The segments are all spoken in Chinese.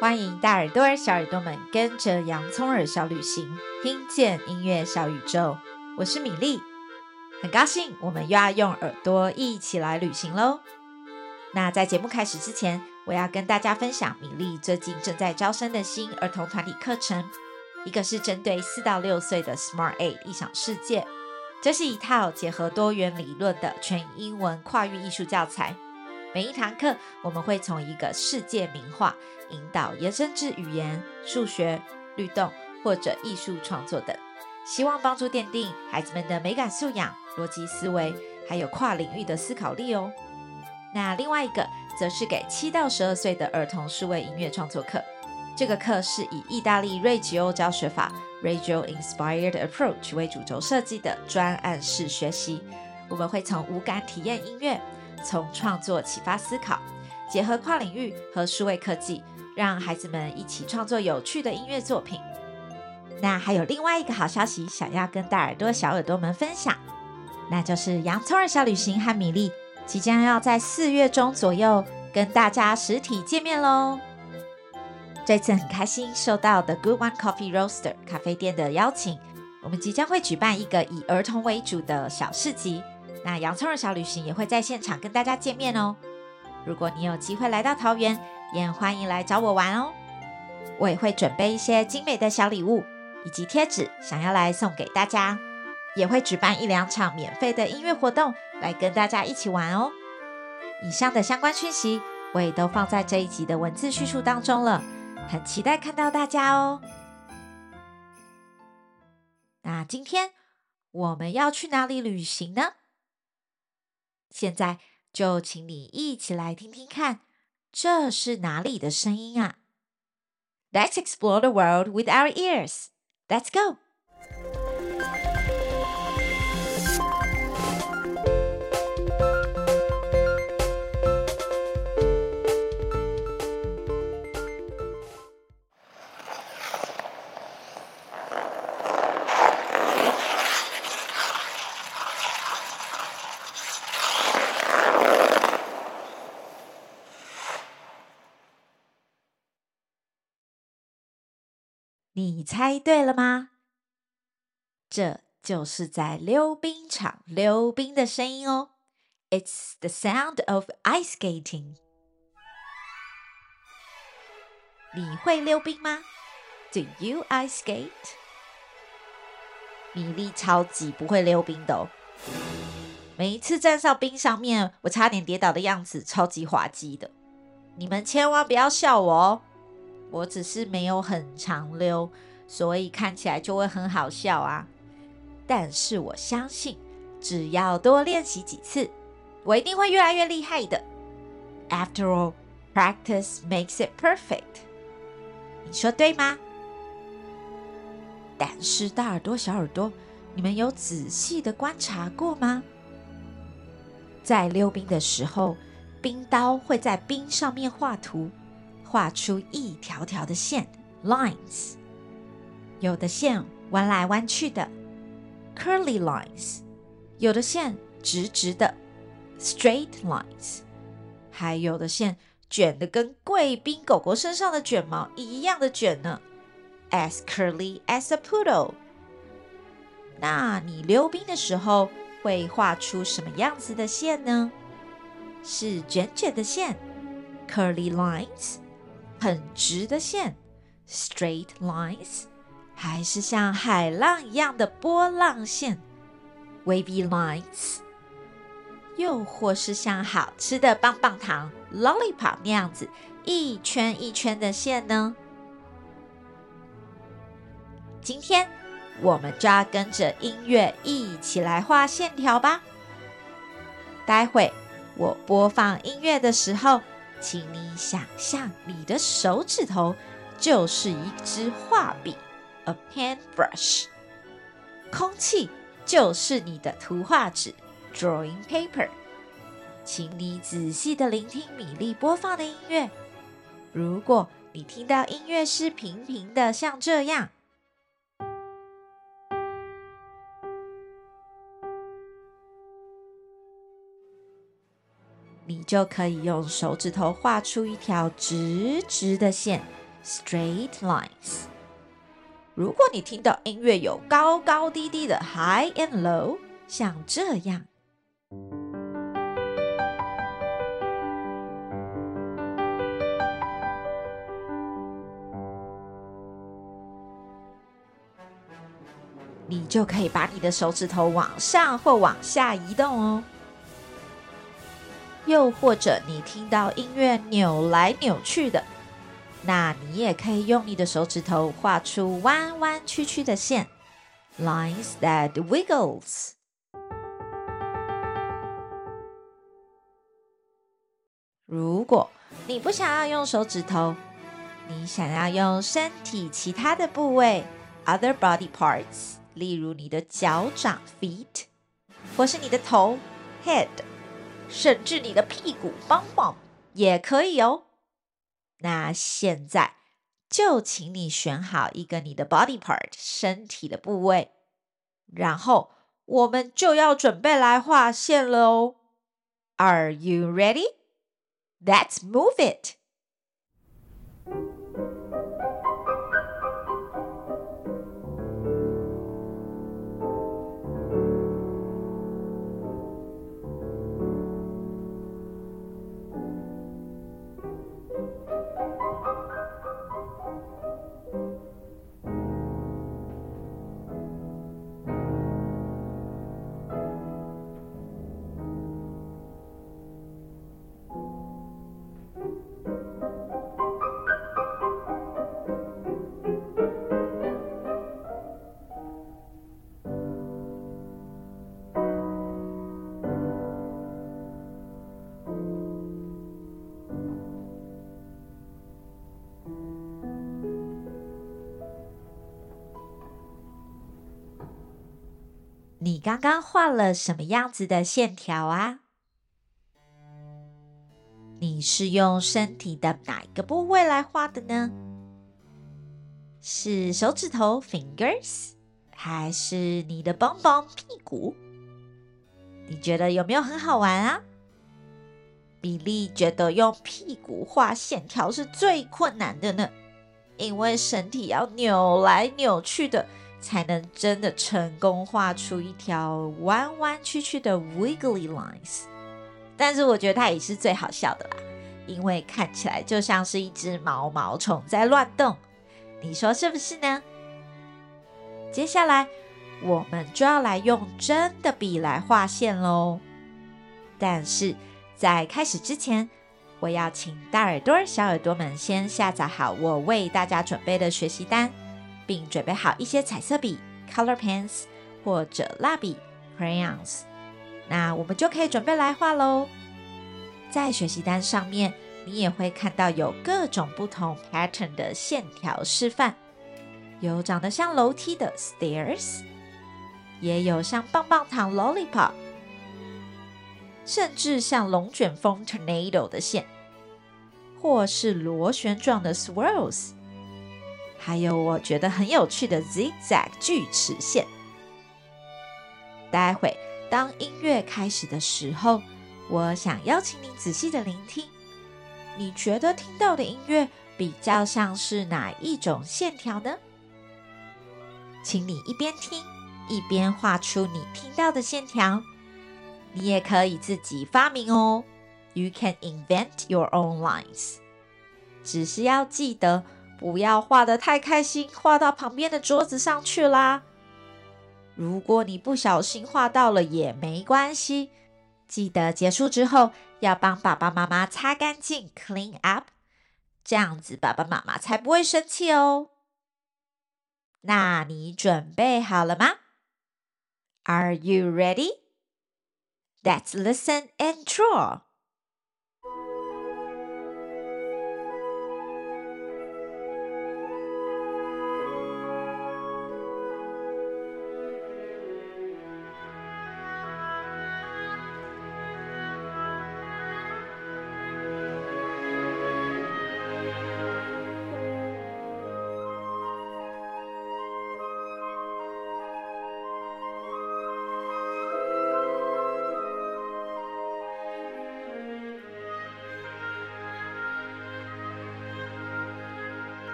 欢迎大耳朵、小耳朵们跟着洋葱耳小旅行，听见音乐小宇宙。我是米粒，很高兴我们又要用耳朵一起来旅行喽。那在节目开始之前，我要跟大家分享米粒最近正在招生的新儿童团体课程，一个是针对四到六岁的 Smart Eight 异想世界，这是一套结合多元理论的全英文跨域艺术教材。每一堂课，我们会从一个世界名画引导延伸至语言、数学、律动或者艺术创作等，希望帮助奠定孩子们的美感素养、逻辑思维，还有跨领域的思考力哦。那另外一个，则是给七到十二岁的儿童数位音乐创作课。这个课是以意大利瑞吉欧教学法 （Radio Inspired Approach） 为主轴设计的专案式学习。我们会从五感体验音乐。从创作启发思考，结合跨领域和数位科技，让孩子们一起创作有趣的音乐作品。那还有另外一个好消息，想要跟大耳朵、小耳朵们分享，那就是洋葱耳小旅行和米粒即将要在四月中左右跟大家实体见面喽。这次很开心受到 The Good One Coffee Roaster 咖啡店的邀请，我们即将会举办一个以儿童为主的小市集。那洋葱耳小旅行也会在现场跟大家见面哦。如果你有机会来到桃园，也欢迎来找我玩哦。我也会准备一些精美的小礼物以及贴纸，想要来送给大家。也会举办一两场免费的音乐活动，来跟大家一起玩哦。以上的相关讯息我也都放在这一集的文字叙述当中了，很期待看到大家哦。那今天我们要去哪里旅行呢？现在就请你一起来听听看，这是哪里的声音啊？Let's explore the world with our ears. Let's go. 你猜对了吗？这就是在溜冰场溜冰的声音哦。It's the sound of ice skating。你会溜冰吗？Do you ice skate？米粒超级不会溜冰的哦。每一次站上冰上面，我差点跌倒的样子超级滑稽的。你们千万不要笑我哦。我只是没有很常溜，所以看起来就会很好笑啊。但是我相信，只要多练习几次，我一定会越来越厉害的。After all, practice makes it perfect。你说对吗？但是大耳朵、小耳朵，你们有仔细的观察过吗？在溜冰的时候，冰刀会在冰上面画图。画出一条条的线 （lines），有的线弯来弯去的 （curly lines），有的线直直的 （straight lines），还有的线卷的跟贵宾狗狗身上的卷毛一样的卷呢 （as curly as a poodle）。那你溜冰的时候会画出什么样子的线呢？是卷卷的线 （curly lines）。很直的线，straight lines，还是像海浪一样的波浪线，wavy lines，又或是像好吃的棒棒糖 lollipop 那样子一圈一圈的线呢？今天我们就要跟着音乐一起来画线条吧。待会我播放音乐的时候。请你想象你的手指头就是一支画笔，a paintbrush。空气就是你的图画纸，drawing paper。请你仔细的聆听米粒播放的音乐。如果你听到音乐是平平的，像这样。就可以用手指头画出一条直直的线，straight lines。如果你听到音乐有高高低低的 high and low，像这样，你就可以把你的手指头往上或往下移动哦。又或者你听到音乐扭来扭去的，那你也可以用你的手指头画出弯弯曲曲的线，lines that wiggles。如果你不想要用手指头，你想要用身体其他的部位，other body parts，例如你的脚掌 feet，或是你的头 head。甚至你的屁股帮忙也可以哦。那现在就请你选好一个你的 body part 身体的部位，然后我们就要准备来画线了哦。Are you ready? Let's move it. 你刚刚画了什么样子的线条啊？你是用身体的哪一个部位来画的呢？是手指头 （fingers） 还是你的棒棒屁股？你觉得有没有很好玩啊？比利觉得用屁股画线条是最困难的呢，因为身体要扭来扭去的。才能真的成功画出一条弯弯曲曲的 wiggly lines，但是我觉得它也是最好笑的啦，因为看起来就像是一只毛毛虫在乱动，你说是不是呢？接下来我们就要来用真的笔来画线喽，但是在开始之前，我要请大耳朵、小耳朵们先下载好我为大家准备的学习单。并准备好一些彩色笔 （color pens） 或者蜡笔 （crayons），那我们就可以准备来画喽。在学习单上面，你也会看到有各种不同 pattern 的线条示范，有长得像楼梯的 stairs，也有像棒棒糖 lollipop，甚至像龙卷风 tornado 的线，或是螺旋状的 swirls。还有我觉得很有趣的 zigzag 锯齿线。待会当音乐开始的时候，我想邀请你仔细的聆听。你觉得听到的音乐比较像是哪一种线条呢？请你一边听一边画出你听到的线条。你也可以自己发明哦。You can invent your own lines。只是要记得。不要画得太开心，画到旁边的桌子上去啦。如果你不小心画到了也没关系，记得结束之后要帮爸爸妈妈擦干净，clean up，这样子爸爸妈妈才不会生气哦。那你准备好了吗？Are you ready? Let's listen and draw.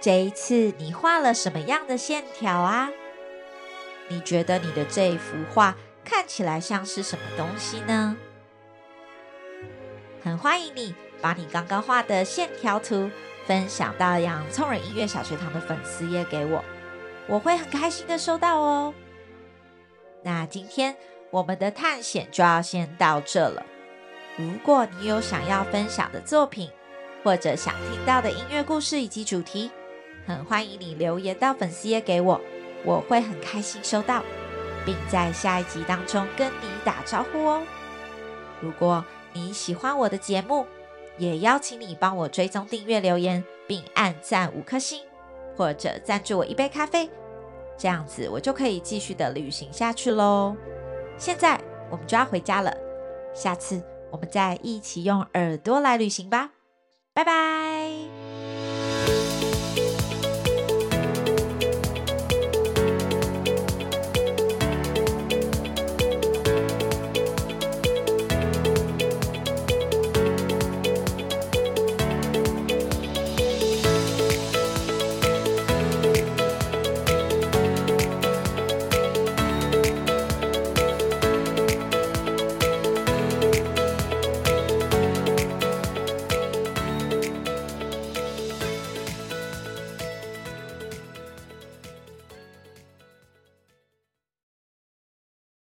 这一次你画了什么样的线条啊？你觉得你的这一幅画看起来像是什么东西呢？很欢迎你把你刚刚画的线条图分享到洋葱人音乐小学堂的粉丝页给我，我会很开心的收到哦。那今天我们的探险就要先到这了。如果你有想要分享的作品，或者想听到的音乐故事以及主题，很欢迎你留言到粉丝页给我，我会很开心收到，并在下一集当中跟你打招呼哦。如果你喜欢我的节目，也邀请你帮我追踪订阅、留言，并按赞五颗星，或者赞助我一杯咖啡，这样子我就可以继续的旅行下去喽。现在我们就要回家了，下次我们再一起用耳朵来旅行吧。拜拜。